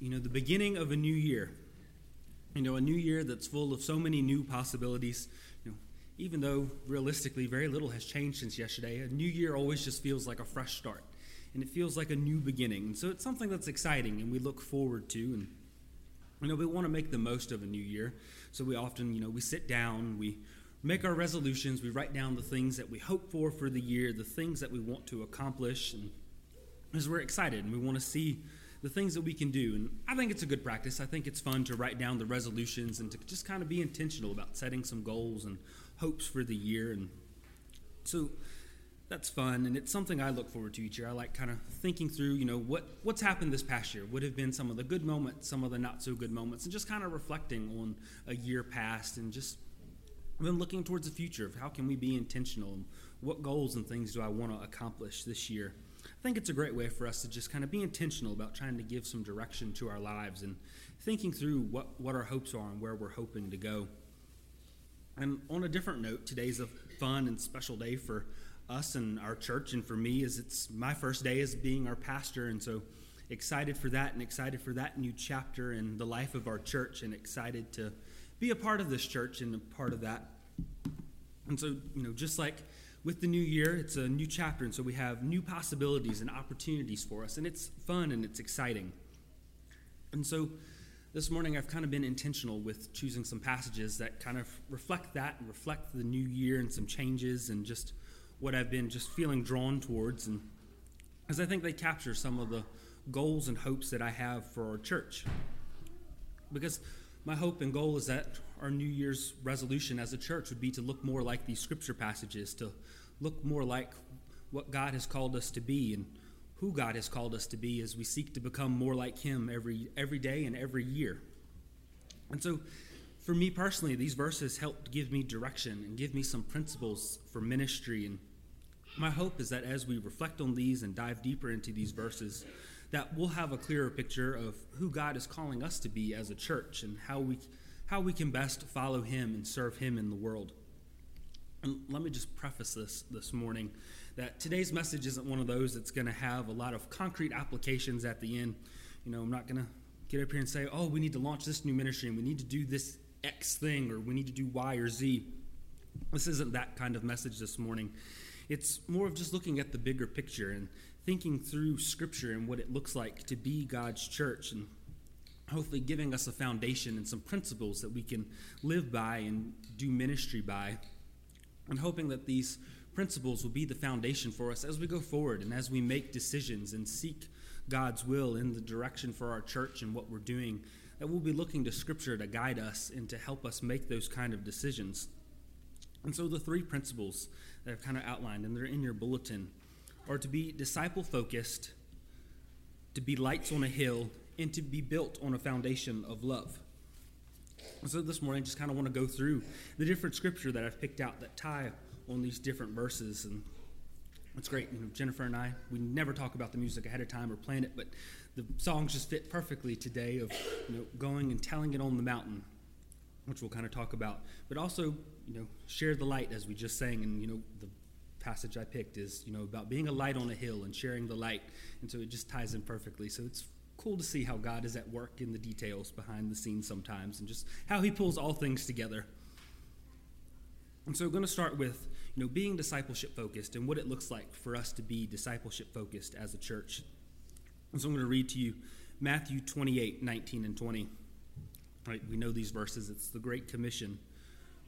you know, the beginning of a new year. You know, a new year that's full of so many new possibilities. You know, even though realistically very little has changed since yesterday, a new year always just feels like a fresh start. And it feels like a new beginning. And so it's something that's exciting and we look forward to. And, you know, we want to make the most of a new year. So we often, you know, we sit down, we make our resolutions, we write down the things that we hope for for the year, the things that we want to accomplish. And as we're excited and we want to see the things that we can do. And I think it's a good practice. I think it's fun to write down the resolutions and to just kind of be intentional about setting some goals and hopes for the year. And so that's fun and it's something I look forward to each year. I like kind of thinking through, you know, what what's happened this past year. What have been some of the good moments, some of the not so good moments, and just kind of reflecting on a year past and just then looking towards the future of how can we be intentional and what goals and things do I want to accomplish this year. I think it's a great way for us to just kind of be intentional about trying to give some direction to our lives and thinking through what, what our hopes are and where we're hoping to go. And on a different note, today's a fun and special day for us and our church, and for me, as it's my first day as being our pastor, and so excited for that, and excited for that new chapter in the life of our church, and excited to be a part of this church and a part of that. And so, you know, just like with the new year, it's a new chapter, and so we have new possibilities and opportunities for us, and it's fun and it's exciting. And so this morning I've kind of been intentional with choosing some passages that kind of reflect that and reflect the new year and some changes and just what I've been just feeling drawn towards, and as I think they capture some of the goals and hopes that I have for our church. Because my hope and goal is that our New Year's resolution as a church would be to look more like these scripture passages, to look more like what God has called us to be and who God has called us to be as we seek to become more like Him every, every day and every year. And so, for me personally, these verses helped give me direction and give me some principles for ministry. And my hope is that as we reflect on these and dive deeper into these verses, that we'll have a clearer picture of who God is calling us to be as a church and how we, how we can best follow Him and serve Him in the world. And let me just preface this this morning that today's message isn't one of those that's going to have a lot of concrete applications at the end. You know, I'm not going to get up here and say, oh, we need to launch this new ministry and we need to do this X thing or we need to do Y or Z. This isn't that kind of message this morning. It's more of just looking at the bigger picture and thinking through Scripture and what it looks like to be God's church and hopefully giving us a foundation and some principles that we can live by and do ministry by. And hoping that these principles will be the foundation for us as we go forward and as we make decisions and seek God's will in the direction for our church and what we're doing, that we'll be looking to Scripture to guide us and to help us make those kind of decisions. And so, the three principles that I've kind of outlined, and they're in your bulletin, are to be disciple focused, to be lights on a hill, and to be built on a foundation of love. So this morning, I just kind of want to go through the different scripture that I've picked out that tie on these different verses, and it's great. You know, Jennifer and I, we never talk about the music ahead of time or plan it, but the songs just fit perfectly today of you know going and telling it on the mountain, which we'll kind of talk about, but also you know share the light as we just sang, and you know the passage I picked is, you know, about being a light on a hill and sharing the light. And so it just ties in perfectly. So it's cool to see how God is at work in the details behind the scenes sometimes and just how he pulls all things together. And so we're going to start with, you know, being discipleship focused and what it looks like for us to be discipleship focused as a church. And so I'm going to read to you Matthew 28, 19 and 20. Right, we know these verses. It's the Great Commission.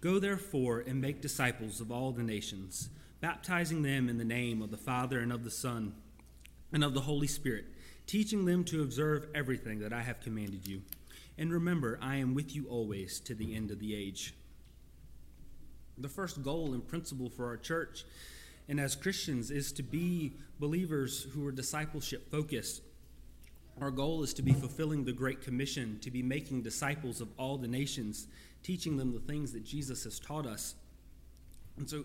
Go therefore and make disciples of all the nations baptizing them in the name of the Father and of the Son and of the Holy Spirit, teaching them to observe everything that I have commanded you. And remember, I am with you always to the end of the age. The first goal and principle for our church and as Christians is to be believers who are discipleship focused. Our goal is to be fulfilling the Great Commission, to be making disciples of all the nations, teaching them the things that Jesus has taught us. And so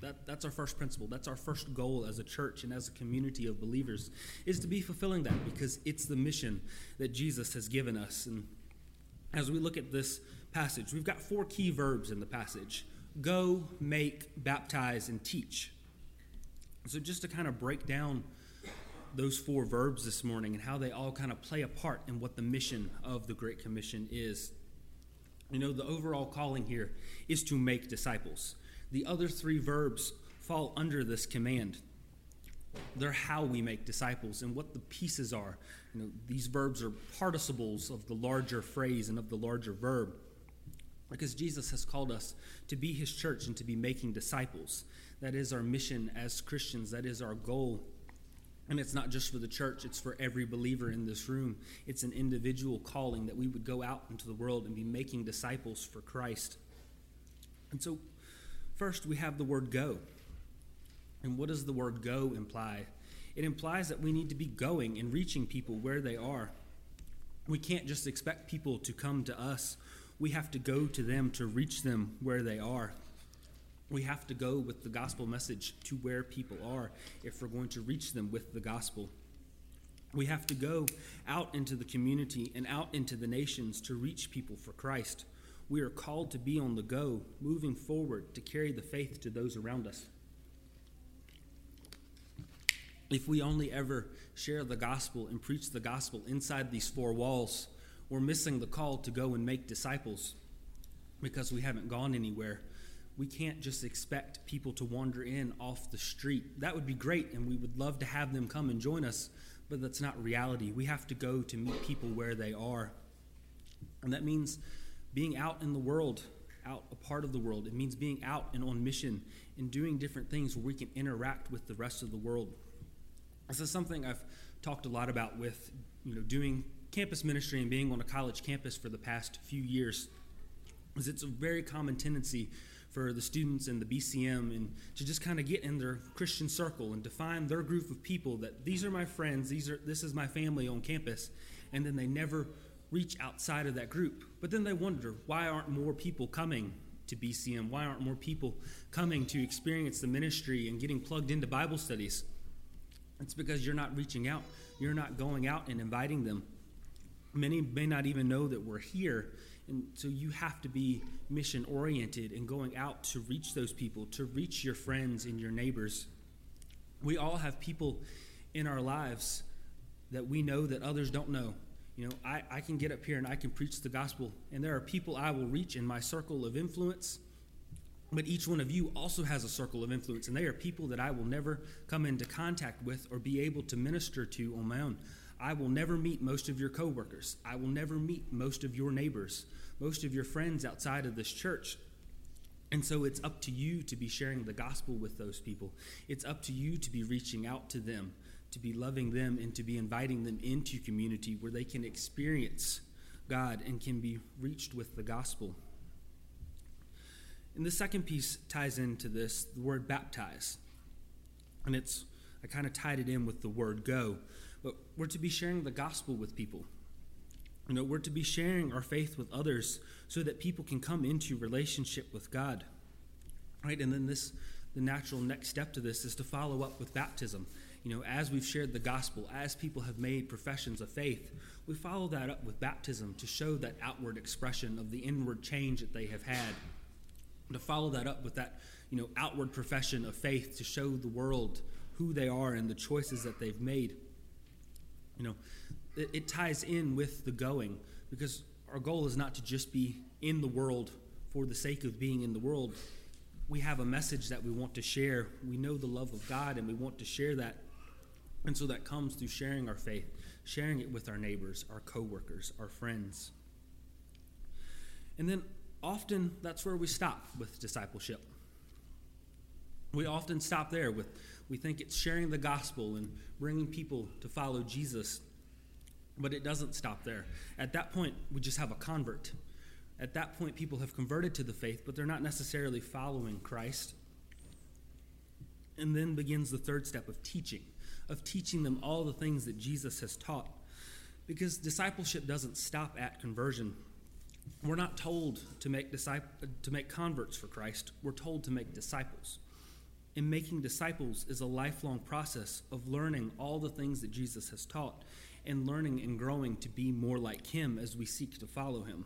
that, that's our first principle. That's our first goal as a church and as a community of believers, is to be fulfilling that because it's the mission that Jesus has given us. And as we look at this passage, we've got four key verbs in the passage go, make, baptize, and teach. So, just to kind of break down those four verbs this morning and how they all kind of play a part in what the mission of the Great Commission is. You know, the overall calling here is to make disciples. The other three verbs fall under this command. They're how we make disciples and what the pieces are. You know, these verbs are participles of the larger phrase and of the larger verb. Because Jesus has called us to be his church and to be making disciples. That is our mission as Christians, that is our goal. And it's not just for the church, it's for every believer in this room. It's an individual calling that we would go out into the world and be making disciples for Christ. And so, first, we have the word go. And what does the word go imply? It implies that we need to be going and reaching people where they are. We can't just expect people to come to us, we have to go to them to reach them where they are. We have to go with the gospel message to where people are if we're going to reach them with the gospel. We have to go out into the community and out into the nations to reach people for Christ. We are called to be on the go, moving forward to carry the faith to those around us. If we only ever share the gospel and preach the gospel inside these four walls, we're missing the call to go and make disciples because we haven't gone anywhere we can't just expect people to wander in off the street. That would be great, and we would love to have them come and join us, but that's not reality. We have to go to meet people where they are. And that means being out in the world, out a part of the world. It means being out and on mission and doing different things where we can interact with the rest of the world. This is something I've talked a lot about with, you know, doing campus ministry and being on a college campus for the past few years. Is it's a very common tendency for the students in the BCM and to just kind of get in their Christian circle and define their group of people that these are my friends, these are this is my family on campus, and then they never reach outside of that group. But then they wonder why aren't more people coming to BCM? Why aren't more people coming to experience the ministry and getting plugged into Bible studies? It's because you're not reaching out. You're not going out and inviting them. Many may not even know that we're here and so you have to be mission oriented and going out to reach those people, to reach your friends and your neighbors. We all have people in our lives that we know that others don't know. You know, I, I can get up here and I can preach the gospel, and there are people I will reach in my circle of influence. But each one of you also has a circle of influence, and they are people that I will never come into contact with or be able to minister to on my own. I will never meet most of your coworkers. I will never meet most of your neighbors, most of your friends outside of this church. And so it's up to you to be sharing the gospel with those people. It's up to you to be reaching out to them, to be loving them, and to be inviting them into community where they can experience God and can be reached with the gospel. And the second piece ties into this the word baptize. And it's, I kind of tied it in with the word go. But we're to be sharing the gospel with people. You know, we're to be sharing our faith with others so that people can come into relationship with God. Right? And then this the natural next step to this is to follow up with baptism. You know, as we've shared the gospel, as people have made professions of faith, we follow that up with baptism to show that outward expression of the inward change that they have had. To follow that up with that, you know, outward profession of faith to show the world who they are and the choices that they've made. You know, it, it ties in with the going because our goal is not to just be in the world for the sake of being in the world. We have a message that we want to share. We know the love of God and we want to share that. And so that comes through sharing our faith, sharing it with our neighbors, our coworkers, our friends. And then often that's where we stop with discipleship. We often stop there with we think it's sharing the gospel and bringing people to follow Jesus. But it doesn't stop there. At that point, we just have a convert. At that point, people have converted to the faith, but they're not necessarily following Christ. And then begins the third step of teaching, of teaching them all the things that Jesus has taught. Because discipleship doesn't stop at conversion. We're not told to make, to make converts for Christ, we're told to make disciples. And making disciples is a lifelong process of learning all the things that Jesus has taught and learning and growing to be more like him as we seek to follow him.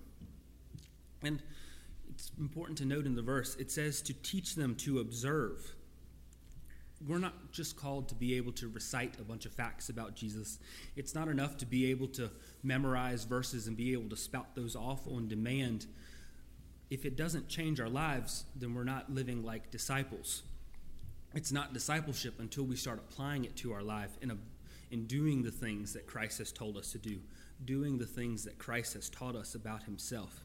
And it's important to note in the verse, it says to teach them to observe. We're not just called to be able to recite a bunch of facts about Jesus. It's not enough to be able to memorize verses and be able to spout those off on demand. If it doesn't change our lives, then we're not living like disciples. It's not discipleship until we start applying it to our life in, a, in doing the things that Christ has told us to do, doing the things that Christ has taught us about himself.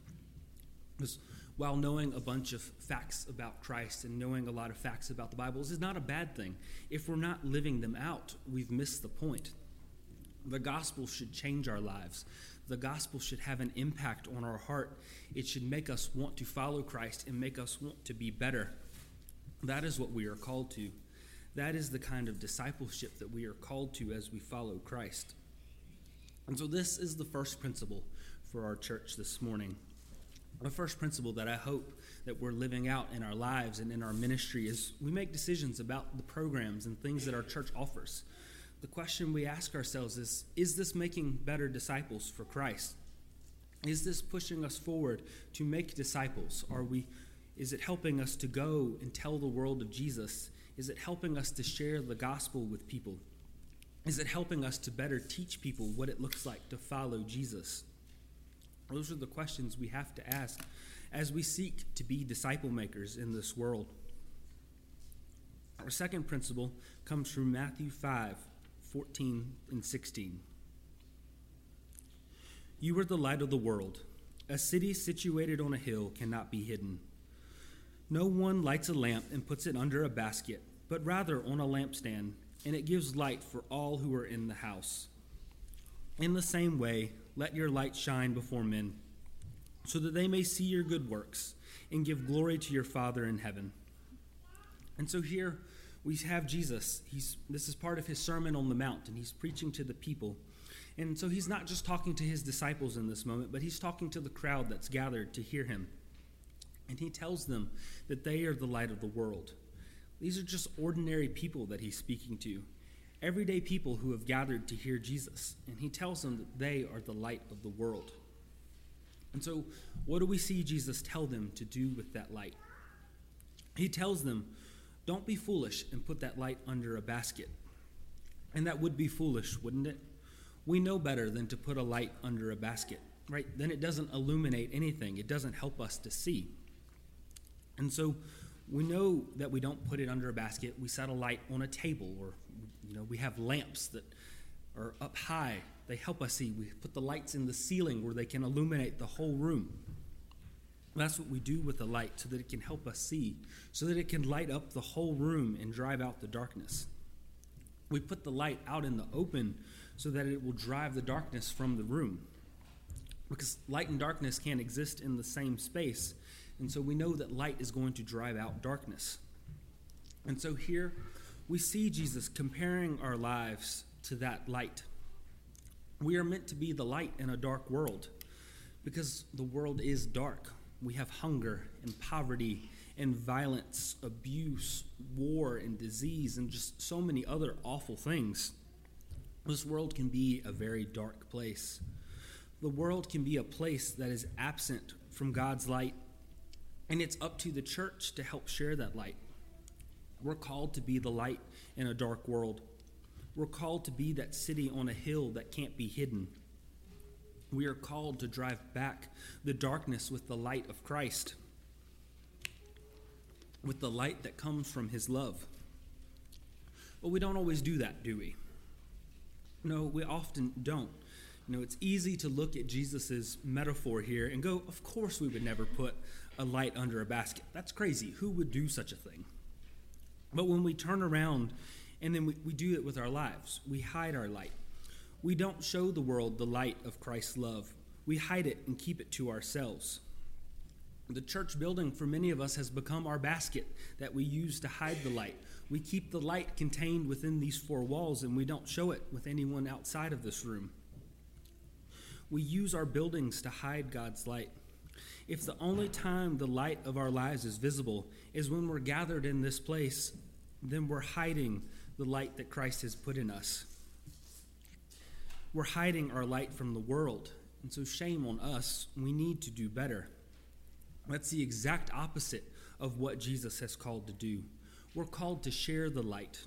Because while knowing a bunch of facts about Christ and knowing a lot of facts about the Bible is not a bad thing. If we're not living them out, we've missed the point. The gospel should change our lives. The gospel should have an impact on our heart. It should make us want to follow Christ and make us want to be better. That is what we are called to. That is the kind of discipleship that we are called to as we follow Christ. And so, this is the first principle for our church this morning. The first principle that I hope that we're living out in our lives and in our ministry is we make decisions about the programs and things that our church offers. The question we ask ourselves is Is this making better disciples for Christ? Is this pushing us forward to make disciples? Are we, is it helping us to go and tell the world of Jesus? Is it helping us to share the gospel with people? Is it helping us to better teach people what it looks like to follow Jesus? Those are the questions we have to ask as we seek to be disciple makers in this world. Our second principle comes from Matthew 5 14 and 16. You are the light of the world. A city situated on a hill cannot be hidden. No one lights a lamp and puts it under a basket, but rather on a lampstand, and it gives light for all who are in the house. In the same way, let your light shine before men, so that they may see your good works and give glory to your Father in heaven. And so here we have Jesus. He's, this is part of his Sermon on the Mount, and he's preaching to the people. And so he's not just talking to his disciples in this moment, but he's talking to the crowd that's gathered to hear him. And he tells them that they are the light of the world. These are just ordinary people that he's speaking to everyday people who have gathered to hear Jesus, and he tells them that they are the light of the world. And so, what do we see Jesus tell them to do with that light? He tells them, Don't be foolish and put that light under a basket. And that would be foolish, wouldn't it? We know better than to put a light under a basket, right? Then it doesn't illuminate anything, it doesn't help us to see. And so, we know that we don't put it under a basket. We set a light on a table or you know, we have lamps that are up high. They help us see. We put the lights in the ceiling where they can illuminate the whole room. That's what we do with the light so that it can help us see, so that it can light up the whole room and drive out the darkness. We put the light out in the open so that it will drive the darkness from the room. Because light and darkness can't exist in the same space. And so we know that light is going to drive out darkness. And so here we see Jesus comparing our lives to that light. We are meant to be the light in a dark world because the world is dark. We have hunger and poverty and violence, abuse, war, and disease, and just so many other awful things. This world can be a very dark place. The world can be a place that is absent from God's light, and it's up to the church to help share that light. We're called to be the light in a dark world. We're called to be that city on a hill that can't be hidden. We are called to drive back the darkness with the light of Christ, with the light that comes from his love. But we don't always do that, do we? No, we often don't. You know, it's easy to look at Jesus' metaphor here and go, of course we would never put a light under a basket. That's crazy. Who would do such a thing? But when we turn around and then we, we do it with our lives, we hide our light. We don't show the world the light of Christ's love. We hide it and keep it to ourselves. The church building for many of us has become our basket that we use to hide the light. We keep the light contained within these four walls and we don't show it with anyone outside of this room. We use our buildings to hide God's light. If the only time the light of our lives is visible is when we're gathered in this place then we're hiding the light that Christ has put in us. We're hiding our light from the world. And so, shame on us. We need to do better. That's the exact opposite of what Jesus has called to do. we're called to share the light.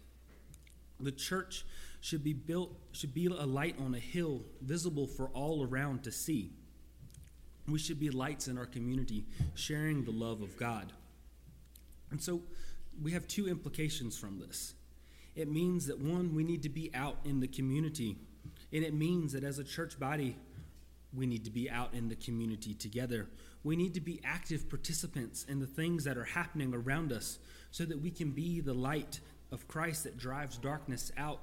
The church should be built should be a light on a hill visible for all around to see. We should be lights in our community, sharing the love of God. And so we have two implications from this. It means that one, we need to be out in the community. And it means that as a church body, we need to be out in the community together. We need to be active participants in the things that are happening around us so that we can be the light of Christ that drives darkness out.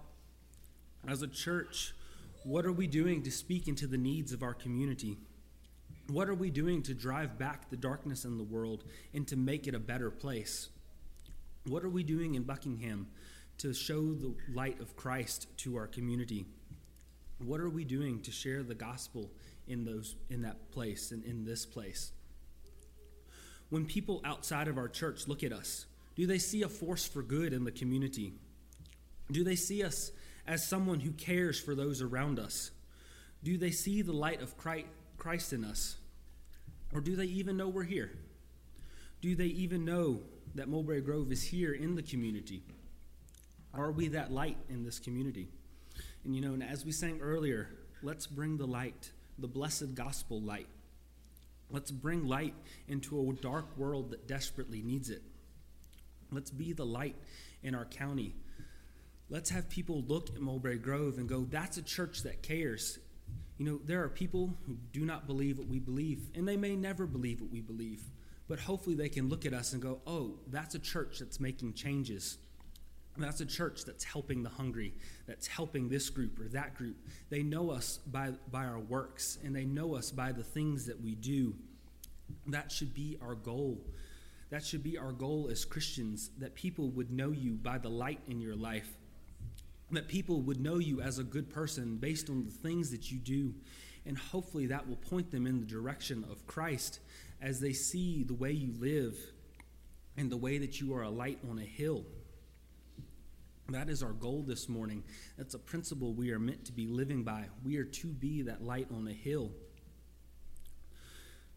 As a church, what are we doing to speak into the needs of our community? What are we doing to drive back the darkness in the world and to make it a better place? What are we doing in Buckingham to show the light of Christ to our community? What are we doing to share the gospel in those in that place and in this place? When people outside of our church look at us, do they see a force for good in the community? Do they see us as someone who cares for those around us? Do they see the light of Christ in us? Or do they even know we're here? Do they even know that Mulberry Grove is here in the community? Are we that light in this community? And you know, and as we sang earlier, let's bring the light, the blessed gospel light. Let's bring light into a dark world that desperately needs it. Let's be the light in our county. Let's have people look at Mulberry Grove and go, that's a church that cares. You know, there are people who do not believe what we believe, and they may never believe what we believe. But hopefully they can look at us and go, oh, that's a church that's making changes. That's a church that's helping the hungry, that's helping this group or that group. They know us by, by our works, and they know us by the things that we do. That should be our goal. That should be our goal as Christians, that people would know you by the light in your life that people would know you as a good person based on the things that you do. And hopefully that will point them in the direction of Christ as they see the way you live and the way that you are a light on a hill. That is our goal this morning. That's a principle we are meant to be living by. We are to be that light on a hill.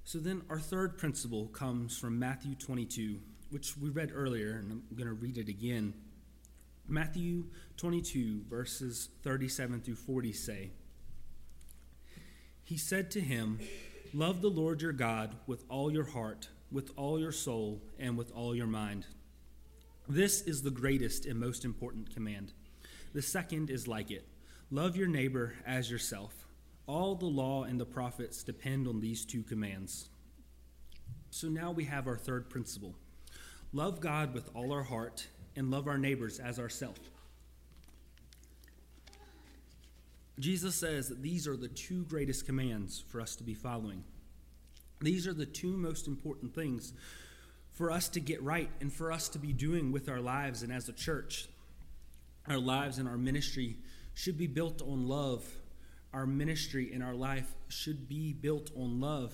So then, our third principle comes from Matthew 22, which we read earlier, and I'm going to read it again. Matthew 22, verses 37 through 40 say, He said to him, Love the Lord your God with all your heart, with all your soul, and with all your mind. This is the greatest and most important command. The second is like it love your neighbor as yourself. All the law and the prophets depend on these two commands. So now we have our third principle love God with all our heart and love our neighbors as ourselves. Jesus says that these are the two greatest commands for us to be following. These are the two most important things for us to get right and for us to be doing with our lives and as a church. Our lives and our ministry should be built on love. Our ministry and our life should be built on love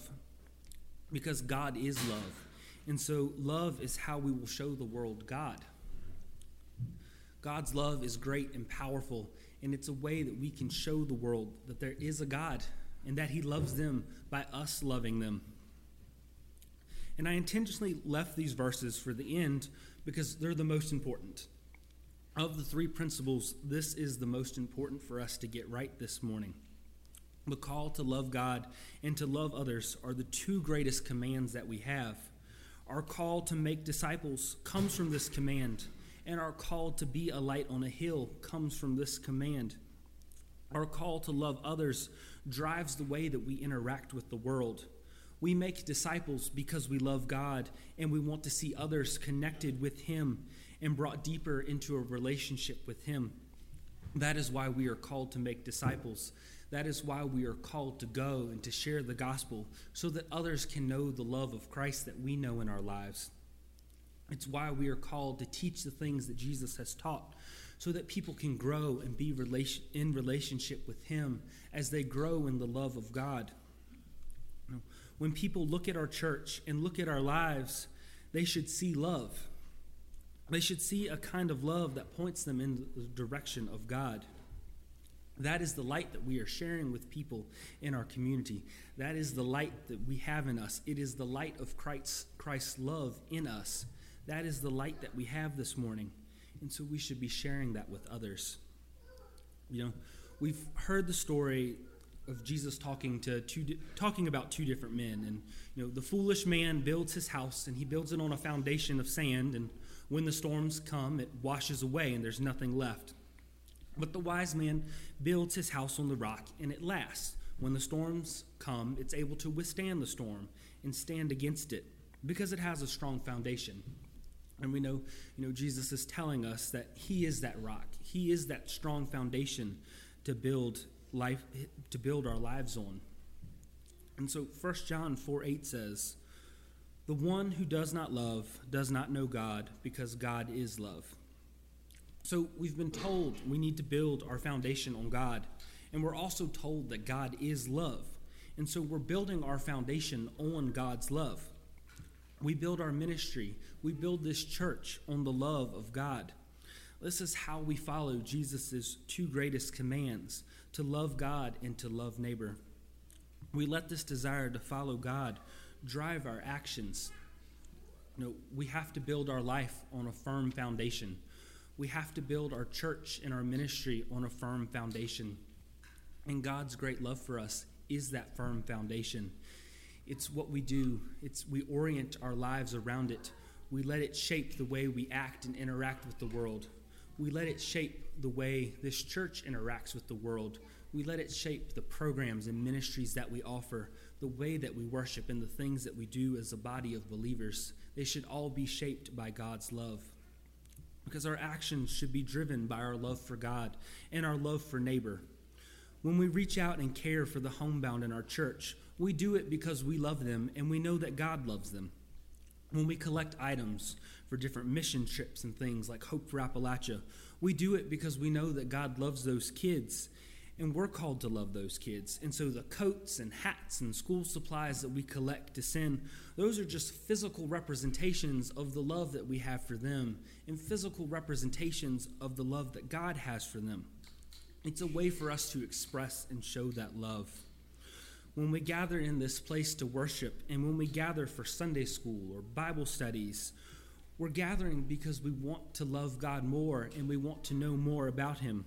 because God is love. And so, love is how we will show the world God. God's love is great and powerful, and it's a way that we can show the world that there is a God and that He loves them by us loving them. And I intentionally left these verses for the end because they're the most important. Of the three principles, this is the most important for us to get right this morning. The call to love God and to love others are the two greatest commands that we have. Our call to make disciples comes from this command and our call to be a light on a hill comes from this command. Our call to love others drives the way that we interact with the world. We make disciples because we love God and we want to see others connected with Him and brought deeper into a relationship with Him. That is why we are called to make disciples. That is why we are called to go and to share the gospel so that others can know the love of Christ that we know in our lives. It's why we are called to teach the things that Jesus has taught so that people can grow and be in relationship with Him as they grow in the love of God. When people look at our church and look at our lives, they should see love. They should see a kind of love that points them in the direction of God. That is the light that we are sharing with people in our community. That is the light that we have in us. It is the light of Christ's, Christ's love in us That is the light that we have this morning. And so we should be sharing that with others. You know, we've heard the story of Jesus talking to two, talking about two different men, and you know the foolish man builds his house and he builds it on a foundation of sand, and when the storms come, it washes away and there's nothing left. But the wise man builds his house on the rock and it lasts. When the storms come, it's able to withstand the storm and stand against it because it has a strong foundation. And we know, you know, Jesus is telling us that he is that rock. He is that strong foundation to build life to build our lives on. And so 1 John 4 8 says, The one who does not love does not know God, because God is love. So we've been told we need to build our foundation on God. And we're also told that God is love. And so we're building our foundation on God's love. We build our ministry, we build this church on the love of God. This is how we follow Jesus' two greatest commands to love God and to love neighbor. We let this desire to follow God drive our actions. You know, we have to build our life on a firm foundation. We have to build our church and our ministry on a firm foundation. And God's great love for us is that firm foundation. It's what we do. It's we orient our lives around it. We let it shape the way we act and interact with the world. We let it shape the way this church interacts with the world. We let it shape the programs and ministries that we offer, the way that we worship, and the things that we do as a body of believers. They should all be shaped by God's love. Because our actions should be driven by our love for God and our love for neighbor. When we reach out and care for the homebound in our church, we do it because we love them and we know that God loves them. When we collect items for different mission trips and things like Hope for Appalachia, we do it because we know that God loves those kids and we're called to love those kids. And so the coats and hats and school supplies that we collect to send, those are just physical representations of the love that we have for them and physical representations of the love that God has for them. It's a way for us to express and show that love when we gather in this place to worship and when we gather for Sunday school or Bible studies, we're gathering because we want to love God more and we want to know more about Him.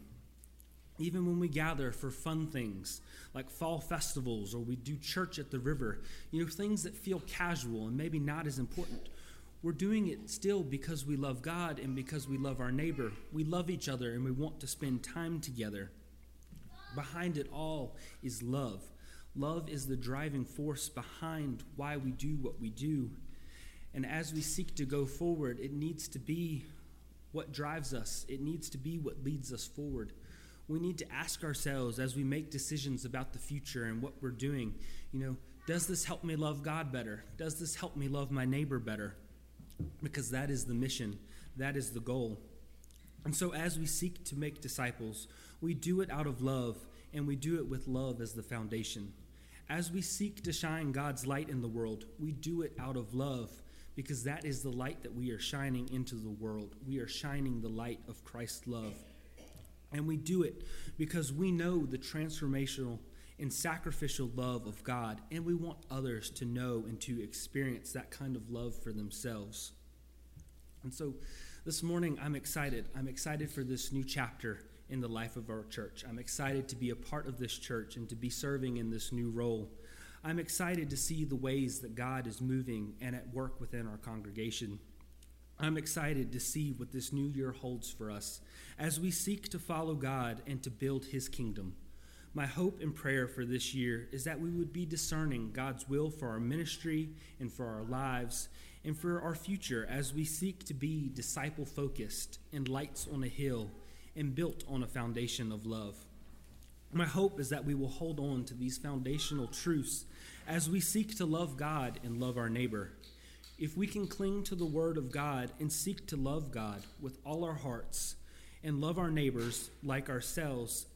Even when we gather for fun things like fall festivals or we do church at the river, you know, things that feel casual and maybe not as important, we're doing it still because we love God and because we love our neighbor. We love each other and we want to spend time together. Behind it all is love Love is the driving force behind why we do what we do. And as we seek to go forward, it needs to be what drives us, it needs to be what leads us forward. We need to ask ourselves as we make decisions about the future and what we're doing, you know, does this help me love God better? Does this help me love my neighbor better? Because that is the mission, that is the goal. And so, as we seek to make disciples, we do it out of love, and we do it with love as the foundation. As we seek to shine God's light in the world, we do it out of love because that is the light that we are shining into the world. We are shining the light of Christ's love. And we do it because we know the transformational and sacrificial love of God, and we want others to know and to experience that kind of love for themselves. And so this morning, I'm excited. I'm excited for this new chapter in the life of our church. I'm excited to be a part of this church and to be serving in this new role. I'm excited to see the ways that God is moving and at work within our congregation. I'm excited to see what this new year holds for us as we seek to follow God and to build His kingdom. My hope and prayer for this year is that we would be discerning God's will for our ministry and for our lives and for our future as we seek to be disciple focused and lights on a hill and built on a foundation of love. My hope is that we will hold on to these foundational truths as we seek to love God and love our neighbor. If we can cling to the Word of God and seek to love God with all our hearts and love our neighbors like ourselves,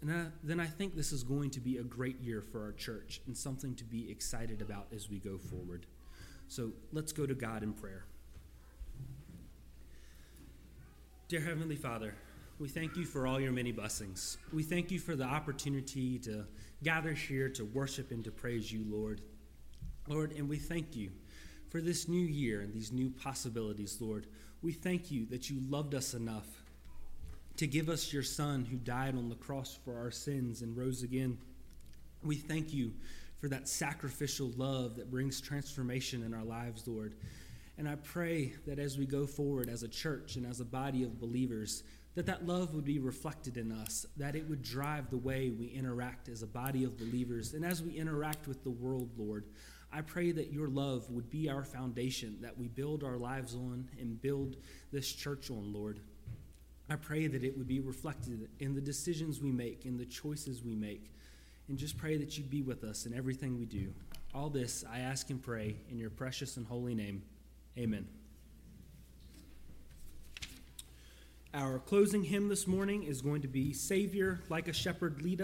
then I think this is going to be a great year for our church and something to be excited about as we go forward. So let's go to God in prayer. Dear Heavenly Father, we thank you for all your many blessings. We thank you for the opportunity to gather here to worship and to praise you, Lord. Lord, and we thank you for this new year and these new possibilities, Lord. We thank you that you loved us enough to give us your Son who died on the cross for our sins and rose again. We thank you for that sacrificial love that brings transformation in our lives, Lord. And I pray that as we go forward as a church and as a body of believers, that that love would be reflected in us, that it would drive the way we interact as a body of believers. And as we interact with the world, Lord, I pray that your love would be our foundation, that we build our lives on and build this church on, Lord. I pray that it would be reflected in the decisions we make, in the choices we make, and just pray that you'd be with us in everything we do. All this I ask and pray in your precious and holy name. Amen. Our closing hymn this morning is going to be Savior, like a shepherd, lead us.